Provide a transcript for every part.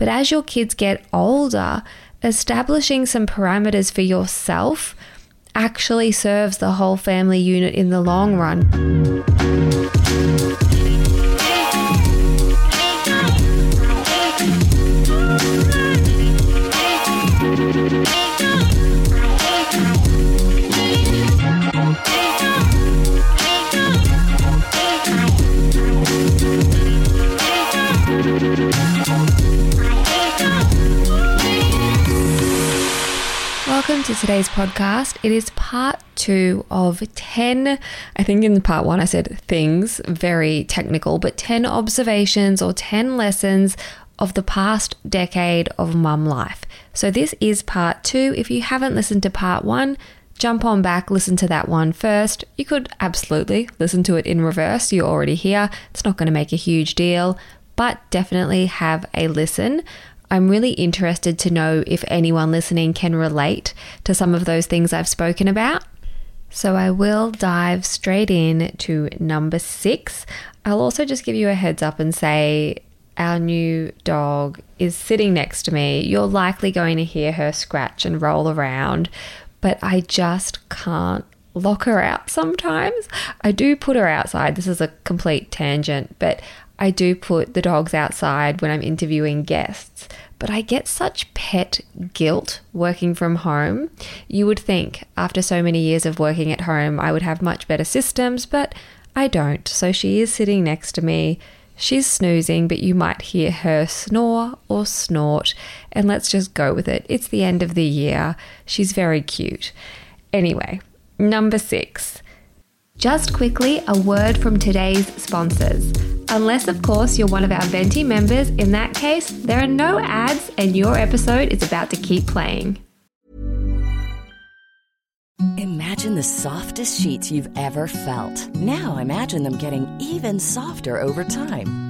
But as your kids get older, establishing some parameters for yourself actually serves the whole family unit in the long run. To today's podcast. It is part two of 10. I think in part one I said things, very technical, but 10 observations or 10 lessons of the past decade of mum life. So this is part two. If you haven't listened to part one, jump on back, listen to that one first. You could absolutely listen to it in reverse. You're already here. It's not going to make a huge deal, but definitely have a listen. I'm really interested to know if anyone listening can relate to some of those things I've spoken about. So I will dive straight in to number six. I'll also just give you a heads up and say our new dog is sitting next to me. You're likely going to hear her scratch and roll around, but I just can't lock her out sometimes. I do put her outside. This is a complete tangent, but I do put the dogs outside when I'm interviewing guests, but I get such pet guilt working from home. You would think after so many years of working at home, I would have much better systems, but I don't. So she is sitting next to me. She's snoozing, but you might hear her snore or snort. And let's just go with it. It's the end of the year. She's very cute. Anyway, number six. Just quickly, a word from today's sponsors. Unless, of course, you're one of our Venti members, in that case, there are no ads and your episode is about to keep playing. Imagine the softest sheets you've ever felt. Now imagine them getting even softer over time.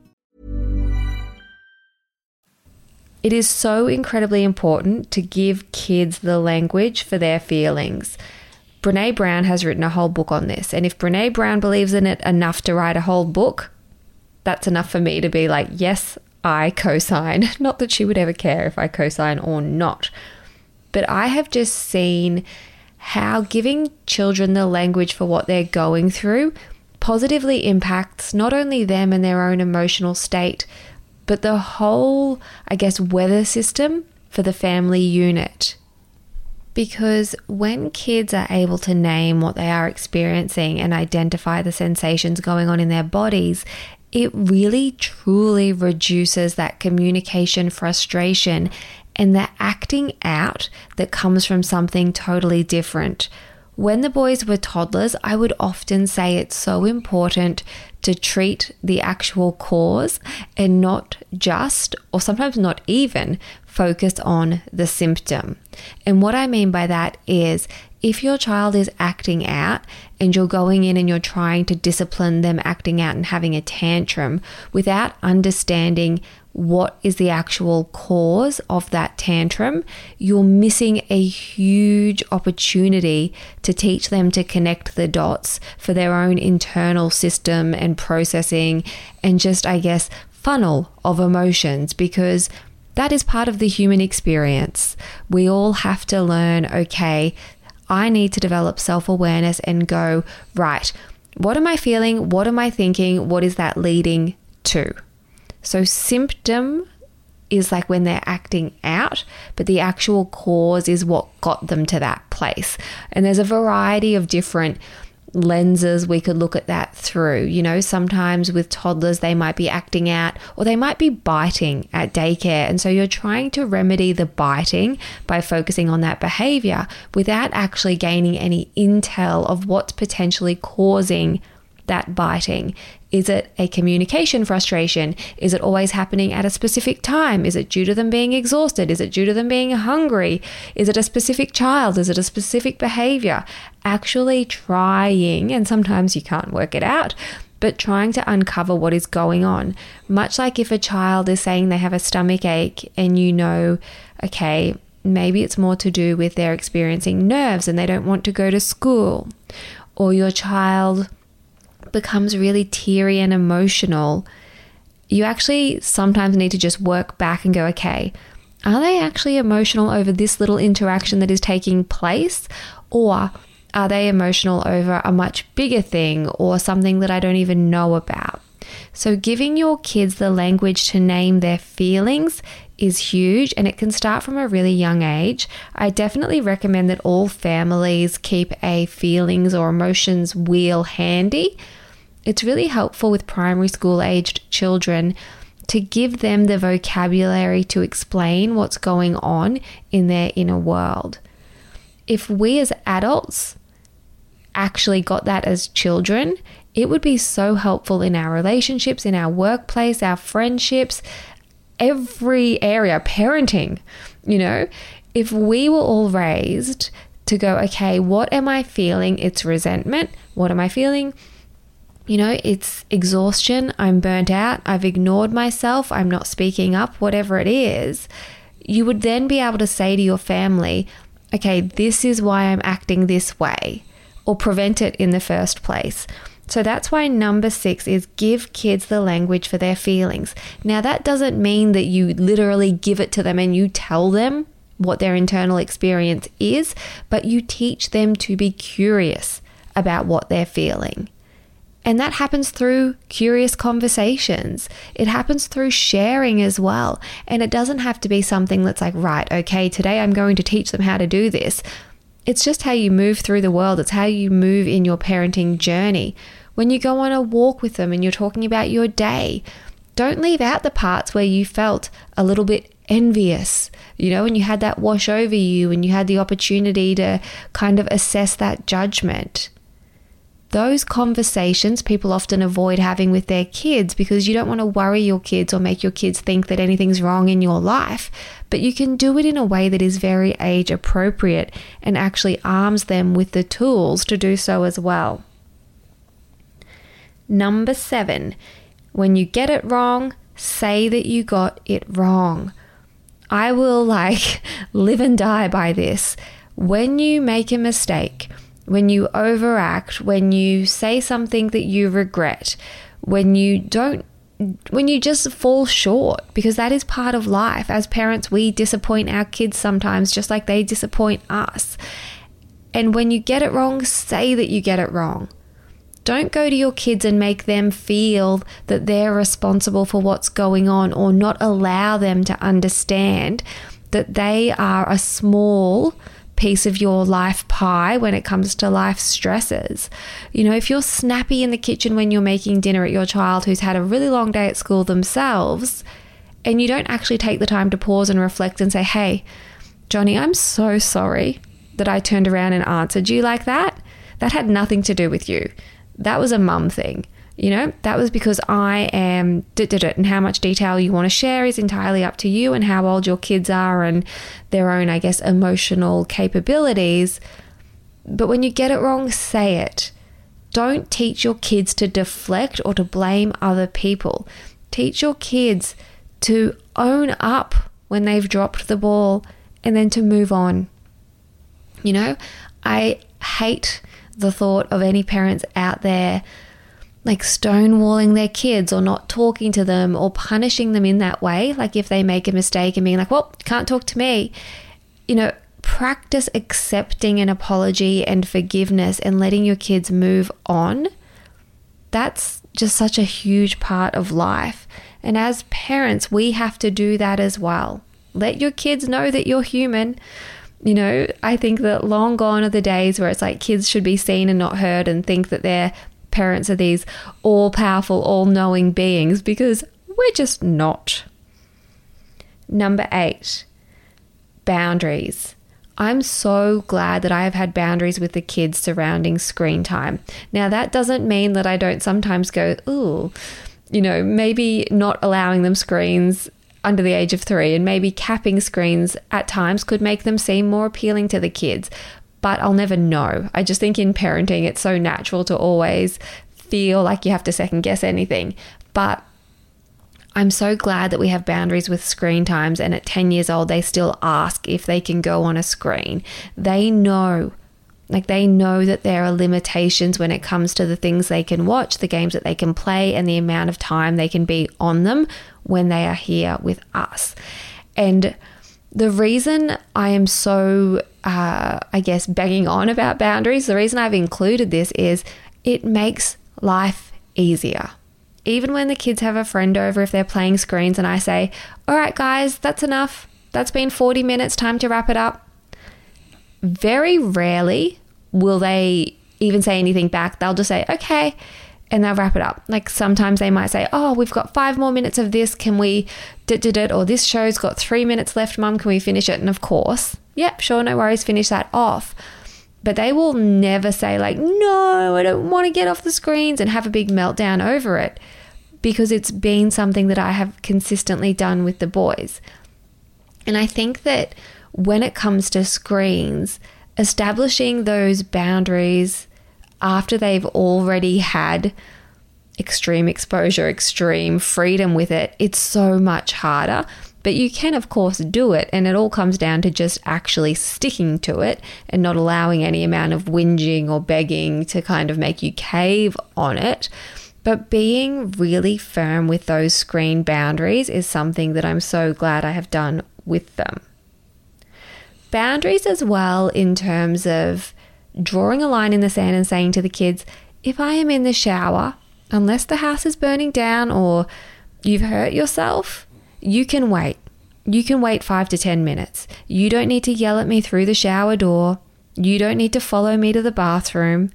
It is so incredibly important to give kids the language for their feelings. Brene Brown has written a whole book on this, and if Brene Brown believes in it enough to write a whole book, that's enough for me to be like, yes, I co sign. Not that she would ever care if I co sign or not. But I have just seen how giving children the language for what they're going through positively impacts not only them and their own emotional state, but the whole, I guess, weather system for the family unit. Because when kids are able to name what they are experiencing and identify the sensations going on in their bodies, it really truly reduces that communication frustration and the acting out that comes from something totally different. When the boys were toddlers, I would often say it's so important to treat the actual cause and not just, or sometimes not even, focus on the symptom. And what I mean by that is if your child is acting out and you're going in and you're trying to discipline them acting out and having a tantrum without understanding what is the actual cause of that tantrum, you're missing a huge opportunity to teach them to connect the dots for their own internal system and processing and just, I guess, funnel of emotions because that is part of the human experience. We all have to learn okay, I need to develop self awareness and go, right, what am I feeling? What am I thinking? What is that leading to? So, symptom is like when they're acting out, but the actual cause is what got them to that place. And there's a variety of different lenses we could look at that through. You know, sometimes with toddlers, they might be acting out or they might be biting at daycare. And so you're trying to remedy the biting by focusing on that behavior without actually gaining any intel of what's potentially causing that biting? Is it a communication frustration? Is it always happening at a specific time? Is it due to them being exhausted? Is it due to them being hungry? Is it a specific child? Is it a specific behavior? Actually trying, and sometimes you can't work it out, but trying to uncover what is going on. Much like if a child is saying they have a stomach ache and you know, okay, maybe it's more to do with their experiencing nerves and they don't want to go to school, or your child becomes really teary and emotional, you actually sometimes need to just work back and go, okay, are they actually emotional over this little interaction that is taking place? Or are they emotional over a much bigger thing or something that I don't even know about? So, giving your kids the language to name their feelings is huge and it can start from a really young age. I definitely recommend that all families keep a feelings or emotions wheel handy. It's really helpful with primary school aged children to give them the vocabulary to explain what's going on in their inner world. If we as adults actually got that as children, it would be so helpful in our relationships, in our workplace, our friendships, every area, parenting, you know, if we were all raised to go, okay, what am I feeling? It's resentment. What am I feeling? You know, it's exhaustion. I'm burnt out. I've ignored myself. I'm not speaking up, whatever it is. You would then be able to say to your family, okay, this is why I'm acting this way, or prevent it in the first place. So that's why number six is give kids the language for their feelings. Now, that doesn't mean that you literally give it to them and you tell them what their internal experience is, but you teach them to be curious about what they're feeling. And that happens through curious conversations. It happens through sharing as well. And it doesn't have to be something that's like, right, okay, today I'm going to teach them how to do this. It's just how you move through the world, it's how you move in your parenting journey. When you go on a walk with them and you're talking about your day, don't leave out the parts where you felt a little bit envious, you know, and you had that wash over you and you had the opportunity to kind of assess that judgment. Those conversations people often avoid having with their kids because you don't want to worry your kids or make your kids think that anything's wrong in your life. But you can do it in a way that is very age appropriate and actually arms them with the tools to do so as well. Number seven, when you get it wrong, say that you got it wrong. I will like live and die by this. When you make a mistake, when you overact, when you say something that you regret, when you don't when you just fall short because that is part of life. As parents we disappoint our kids sometimes just like they disappoint us. And when you get it wrong say that you get it wrong. Don't go to your kids and make them feel that they're responsible for what's going on or not allow them to understand that they are a small piece of your life pie when it comes to life stresses. You know, if you're snappy in the kitchen when you're making dinner at your child who's had a really long day at school themselves, and you don't actually take the time to pause and reflect and say, hey, Johnny, I'm so sorry that I turned around and answered you like that. That had nothing to do with you that was a mum thing. You know, that was because I am did it, and how much detail you want to share is entirely up to you and how old your kids are and their own, I guess, emotional capabilities. But when you get it wrong, say it. Don't teach your kids to deflect or to blame other people. Teach your kids to own up when they've dropped the ball and then to move on. You know, I hate the thought of any parents out there like stonewalling their kids or not talking to them or punishing them in that way. Like if they make a mistake and being like, well, can't talk to me. You know, practice accepting an apology and forgiveness and letting your kids move on. That's just such a huge part of life. And as parents, we have to do that as well. Let your kids know that you're human. You know, I think that long gone are the days where it's like kids should be seen and not heard and think that their parents are these all powerful, all knowing beings because we're just not. Number eight, boundaries. I'm so glad that I have had boundaries with the kids surrounding screen time. Now, that doesn't mean that I don't sometimes go, ooh, you know, maybe not allowing them screens under the age of three and maybe capping screens at times could make them seem more appealing to the kids. But I'll never know. I just think in parenting, it's so natural to always feel like you have to second guess anything. But I'm so glad that we have boundaries with screen times, and at 10 years old, they still ask if they can go on a screen. They know, like, they know that there are limitations when it comes to the things they can watch, the games that they can play, and the amount of time they can be on them when they are here with us. And the reason I am so, uh, I guess, banging on about boundaries, the reason I've included this is it makes life easier even when the kids have a friend over, if they're playing screens and I say, All right, guys, that's enough. That's been 40 minutes, time to wrap it up. Very rarely will they even say anything back. They'll just say, Okay, and they'll wrap it up. Like sometimes they might say, Oh, we've got five more minutes of this. Can we did it? Or this show's got three minutes left, mum. Can we finish it? And of course, yep, sure, no worries, finish that off but they will never say like no i don't want to get off the screens and have a big meltdown over it because it's been something that i have consistently done with the boys and i think that when it comes to screens establishing those boundaries after they've already had extreme exposure extreme freedom with it it's so much harder but you can, of course, do it, and it all comes down to just actually sticking to it and not allowing any amount of whinging or begging to kind of make you cave on it. But being really firm with those screen boundaries is something that I'm so glad I have done with them. Boundaries as well, in terms of drawing a line in the sand and saying to the kids, if I am in the shower, unless the house is burning down or you've hurt yourself, you can wait. You can wait five to 10 minutes. You don't need to yell at me through the shower door. You don't need to follow me to the bathroom.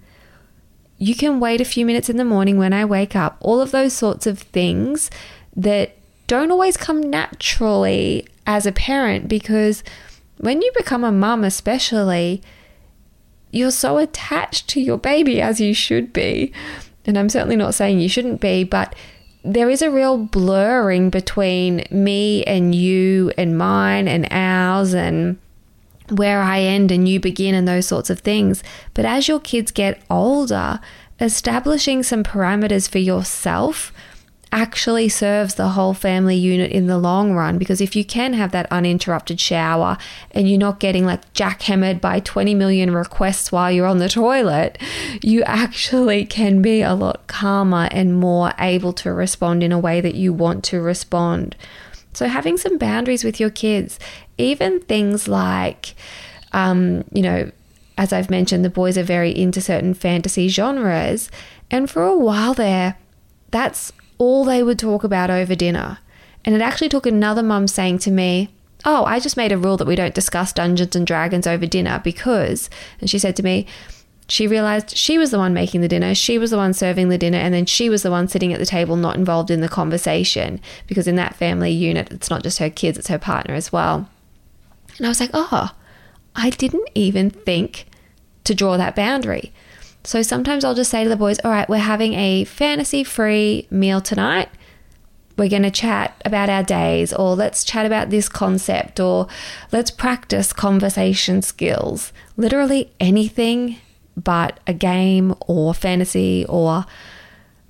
You can wait a few minutes in the morning when I wake up. All of those sorts of things that don't always come naturally as a parent because when you become a mum, especially, you're so attached to your baby as you should be. And I'm certainly not saying you shouldn't be, but there is a real blurring between me and you and mine and ours and where I end and you begin and those sorts of things. But as your kids get older, establishing some parameters for yourself actually serves the whole family unit in the long run because if you can have that uninterrupted shower and you're not getting like jackhammered by 20 million requests while you're on the toilet, you actually can be a lot calmer and more able to respond in a way that you want to respond. So, having some boundaries with your kids, even things like, um, you know, as I've mentioned, the boys are very into certain fantasy genres. And for a while there, that's all they would talk about over dinner. And it actually took another mum saying to me, Oh, I just made a rule that we don't discuss Dungeons and Dragons over dinner because, and she said to me, she realized she was the one making the dinner, she was the one serving the dinner, and then she was the one sitting at the table not involved in the conversation because in that family unit, it's not just her kids, it's her partner as well. And I was like, oh, I didn't even think to draw that boundary. So sometimes I'll just say to the boys, all right, we're having a fantasy free meal tonight. We're going to chat about our days, or let's chat about this concept, or let's practice conversation skills. Literally anything but a game or fantasy or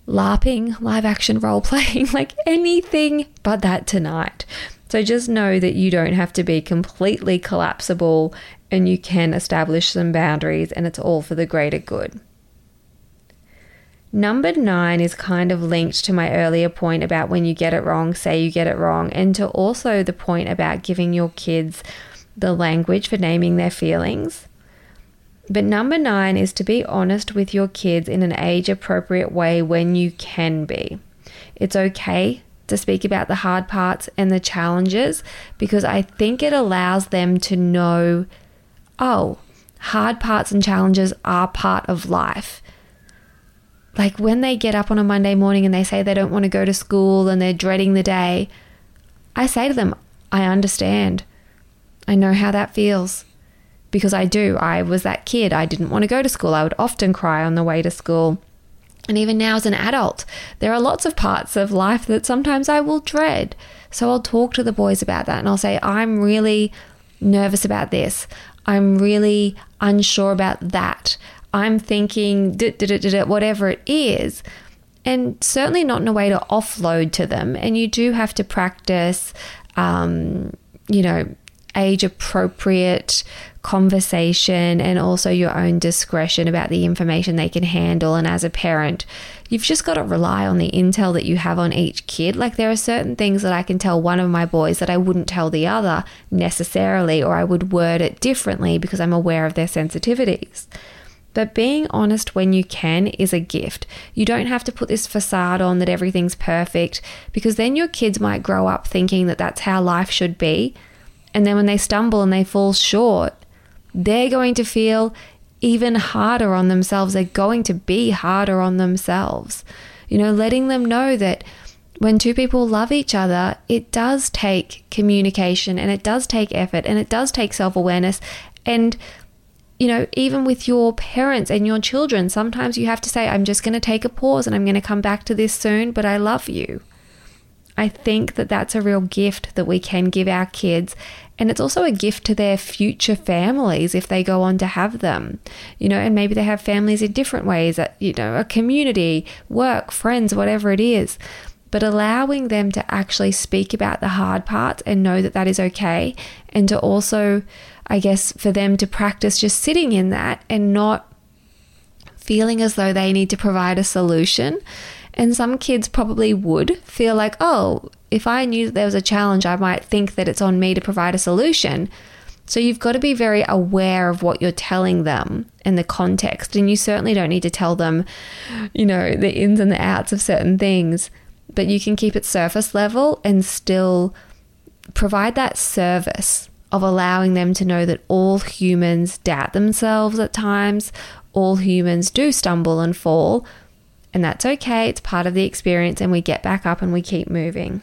LARPing, live action role playing, like anything but that tonight. So just know that you don't have to be completely collapsible and you can establish some boundaries, and it's all for the greater good. Number nine is kind of linked to my earlier point about when you get it wrong, say you get it wrong, and to also the point about giving your kids the language for naming their feelings. But number nine is to be honest with your kids in an age appropriate way when you can be. It's okay to speak about the hard parts and the challenges because I think it allows them to know oh, hard parts and challenges are part of life. Like when they get up on a Monday morning and they say they don't want to go to school and they're dreading the day, I say to them, I understand. I know how that feels because I do. I was that kid. I didn't want to go to school. I would often cry on the way to school. And even now, as an adult, there are lots of parts of life that sometimes I will dread. So I'll talk to the boys about that and I'll say, I'm really nervous about this. I'm really unsure about that. I'm thinking, whatever it is. And certainly not in a way to offload to them. And you do have to practice, um, you know, age appropriate conversation and also your own discretion about the information they can handle. And as a parent, you've just got to rely on the intel that you have on each kid. Like there are certain things that I can tell one of my boys that I wouldn't tell the other necessarily, or I would word it differently because I'm aware of their sensitivities. But being honest when you can is a gift. You don't have to put this facade on that everything's perfect because then your kids might grow up thinking that that's how life should be. And then when they stumble and they fall short, they're going to feel even harder on themselves. They're going to be harder on themselves. You know, letting them know that when two people love each other, it does take communication and it does take effort and it does take self awareness. And, you know, even with your parents and your children, sometimes you have to say, I'm just going to take a pause and I'm going to come back to this soon, but I love you. I think that that's a real gift that we can give our kids. And it's also a gift to their future families if they go on to have them, you know, and maybe they have families in different ways, at, you know, a community, work, friends, whatever it is. But allowing them to actually speak about the hard parts and know that that is okay. And to also, I guess, for them to practice just sitting in that and not feeling as though they need to provide a solution and some kids probably would feel like, oh, if I knew that there was a challenge, I might think that it's on me to provide a solution. So you've got to be very aware of what you're telling them and the context. And you certainly don't need to tell them, you know, the ins and the outs of certain things, but you can keep it surface level and still provide that service of allowing them to know that all humans doubt themselves at times, all humans do stumble and fall, and that's okay, it's part of the experience, and we get back up and we keep moving.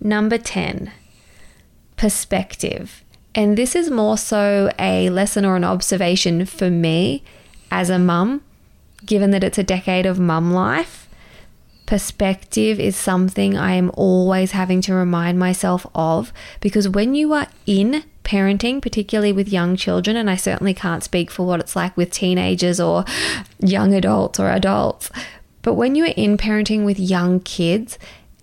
Number 10, perspective. And this is more so a lesson or an observation for me as a mum, given that it's a decade of mum life. Perspective is something I am always having to remind myself of because when you are in parenting, particularly with young children, and I certainly can't speak for what it's like with teenagers or young adults or adults. But when you are in parenting with young kids,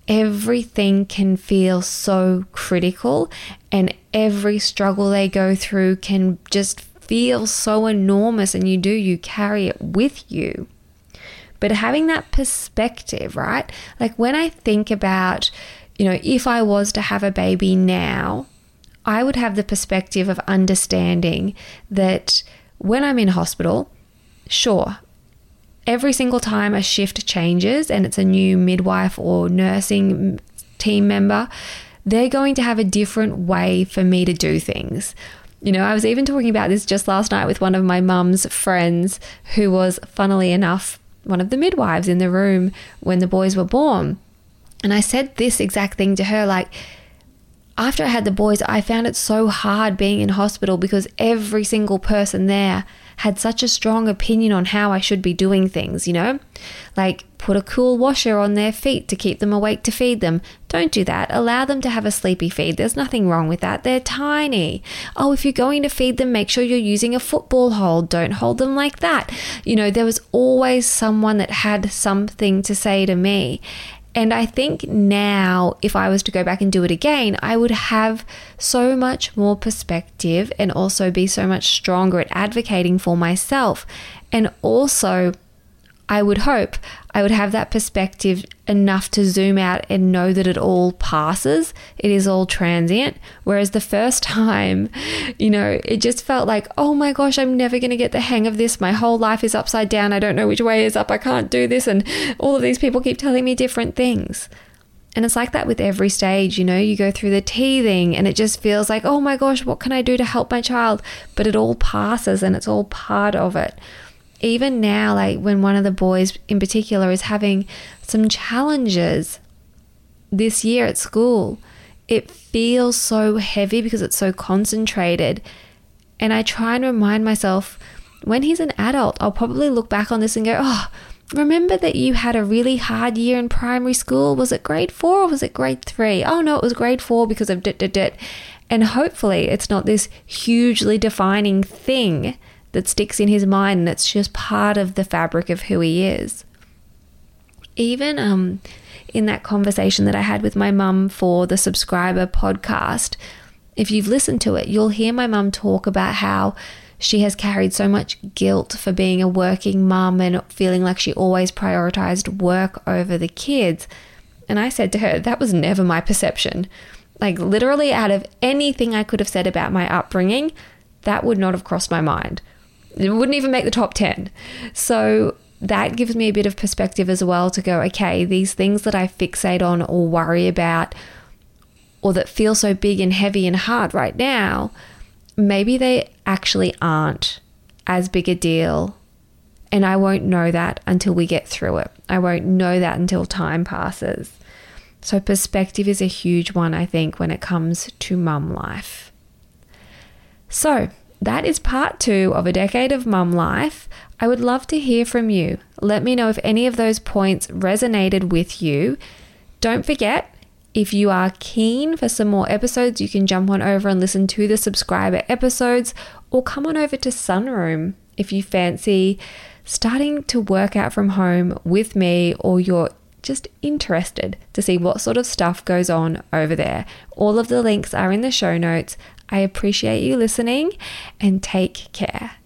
everything can feel so critical, and every struggle they go through can just feel so enormous, and you do, you carry it with you. But having that perspective, right? Like when I think about, you know, if I was to have a baby now, I would have the perspective of understanding that when I'm in hospital, sure, every single time a shift changes and it's a new midwife or nursing team member, they're going to have a different way for me to do things. You know, I was even talking about this just last night with one of my mum's friends who was, funnily enough, one of the midwives in the room when the boys were born. And I said this exact thing to her like, after I had the boys, I found it so hard being in hospital because every single person there had such a strong opinion on how I should be doing things, you know? Like put a cool washer on their feet to keep them awake to feed them. Don't do that. Allow them to have a sleepy feed. There's nothing wrong with that. They're tiny. Oh, if you're going to feed them, make sure you're using a football hold. Don't hold them like that. You know, there was always someone that had something to say to me. And I think now, if I was to go back and do it again, I would have so much more perspective and also be so much stronger at advocating for myself. And also, I would hope I would have that perspective enough to zoom out and know that it all passes. It is all transient. Whereas the first time, you know, it just felt like, oh my gosh, I'm never going to get the hang of this. My whole life is upside down. I don't know which way is up. I can't do this. And all of these people keep telling me different things. And it's like that with every stage, you know, you go through the teething and it just feels like, oh my gosh, what can I do to help my child? But it all passes and it's all part of it even now, like when one of the boys in particular is having some challenges this year at school, it feels so heavy because it's so concentrated. And I try and remind myself when he's an adult, I'll probably look back on this and go, oh, remember that you had a really hard year in primary school? Was it grade four or was it grade three? Oh, no, it was grade four because of dit, dit, dit. And hopefully it's not this hugely defining thing that sticks in his mind and it's just part of the fabric of who he is. Even um, in that conversation that I had with my mum for the subscriber podcast, if you've listened to it, you'll hear my mum talk about how she has carried so much guilt for being a working mum and feeling like she always prioritized work over the kids. And I said to her, that was never my perception. Like, literally, out of anything I could have said about my upbringing, that would not have crossed my mind. It wouldn't even make the top 10. So that gives me a bit of perspective as well to go, okay, these things that I fixate on or worry about or that feel so big and heavy and hard right now, maybe they actually aren't as big a deal. And I won't know that until we get through it. I won't know that until time passes. So, perspective is a huge one, I think, when it comes to mum life. So, that is part two of a decade of mum life. I would love to hear from you. Let me know if any of those points resonated with you. Don't forget, if you are keen for some more episodes, you can jump on over and listen to the subscriber episodes or come on over to Sunroom if you fancy starting to work out from home with me or you're just interested to see what sort of stuff goes on over there. All of the links are in the show notes. I appreciate you listening and take care.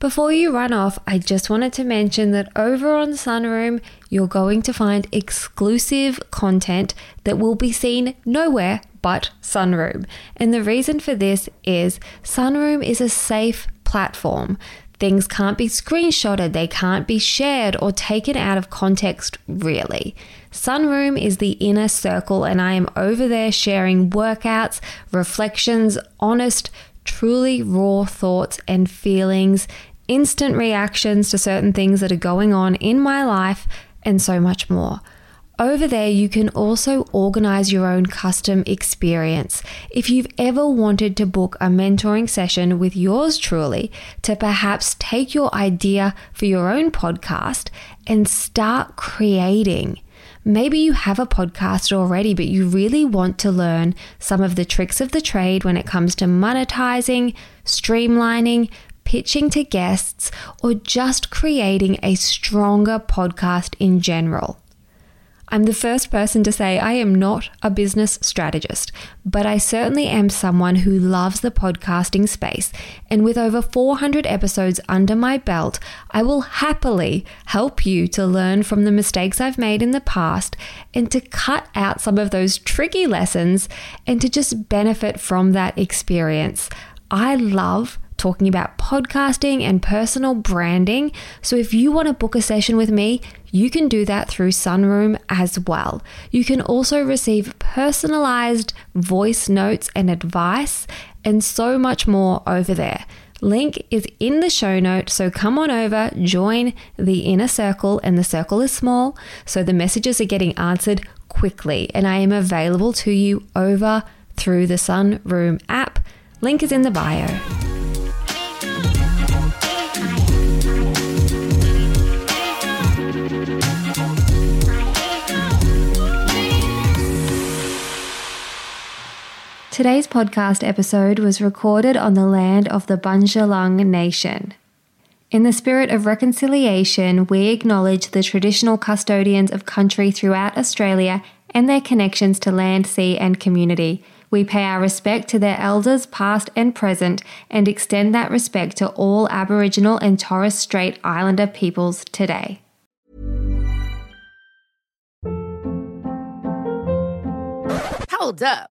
Before you run off, I just wanted to mention that over on Sunroom, you're going to find exclusive content that will be seen nowhere but Sunroom. And the reason for this is Sunroom is a safe platform. Things can't be screenshotted, they can't be shared or taken out of context, really. Sunroom is the inner circle, and I am over there sharing workouts, reflections, honest, truly raw thoughts and feelings, instant reactions to certain things that are going on in my life, and so much more. Over there, you can also organize your own custom experience. If you've ever wanted to book a mentoring session with yours truly to perhaps take your idea for your own podcast and start creating Maybe you have a podcast already, but you really want to learn some of the tricks of the trade when it comes to monetizing, streamlining, pitching to guests, or just creating a stronger podcast in general. I'm the first person to say I am not a business strategist, but I certainly am someone who loves the podcasting space. And with over 400 episodes under my belt, I will happily help you to learn from the mistakes I've made in the past and to cut out some of those tricky lessons and to just benefit from that experience. I love talking about podcasting and personal branding. So if you want to book a session with me, you can do that through Sunroom as well. You can also receive personalized voice notes and advice and so much more over there. Link is in the show note, so come on over, join the inner circle, and the circle is small, so the messages are getting answered quickly, and I am available to you over through the Sunroom app. Link is in the bio. Today's podcast episode was recorded on the land of the Bundjalung Nation. In the spirit of reconciliation, we acknowledge the traditional custodians of country throughout Australia and their connections to land, sea, and community. We pay our respect to their elders, past and present, and extend that respect to all Aboriginal and Torres Strait Islander peoples today. Hold up.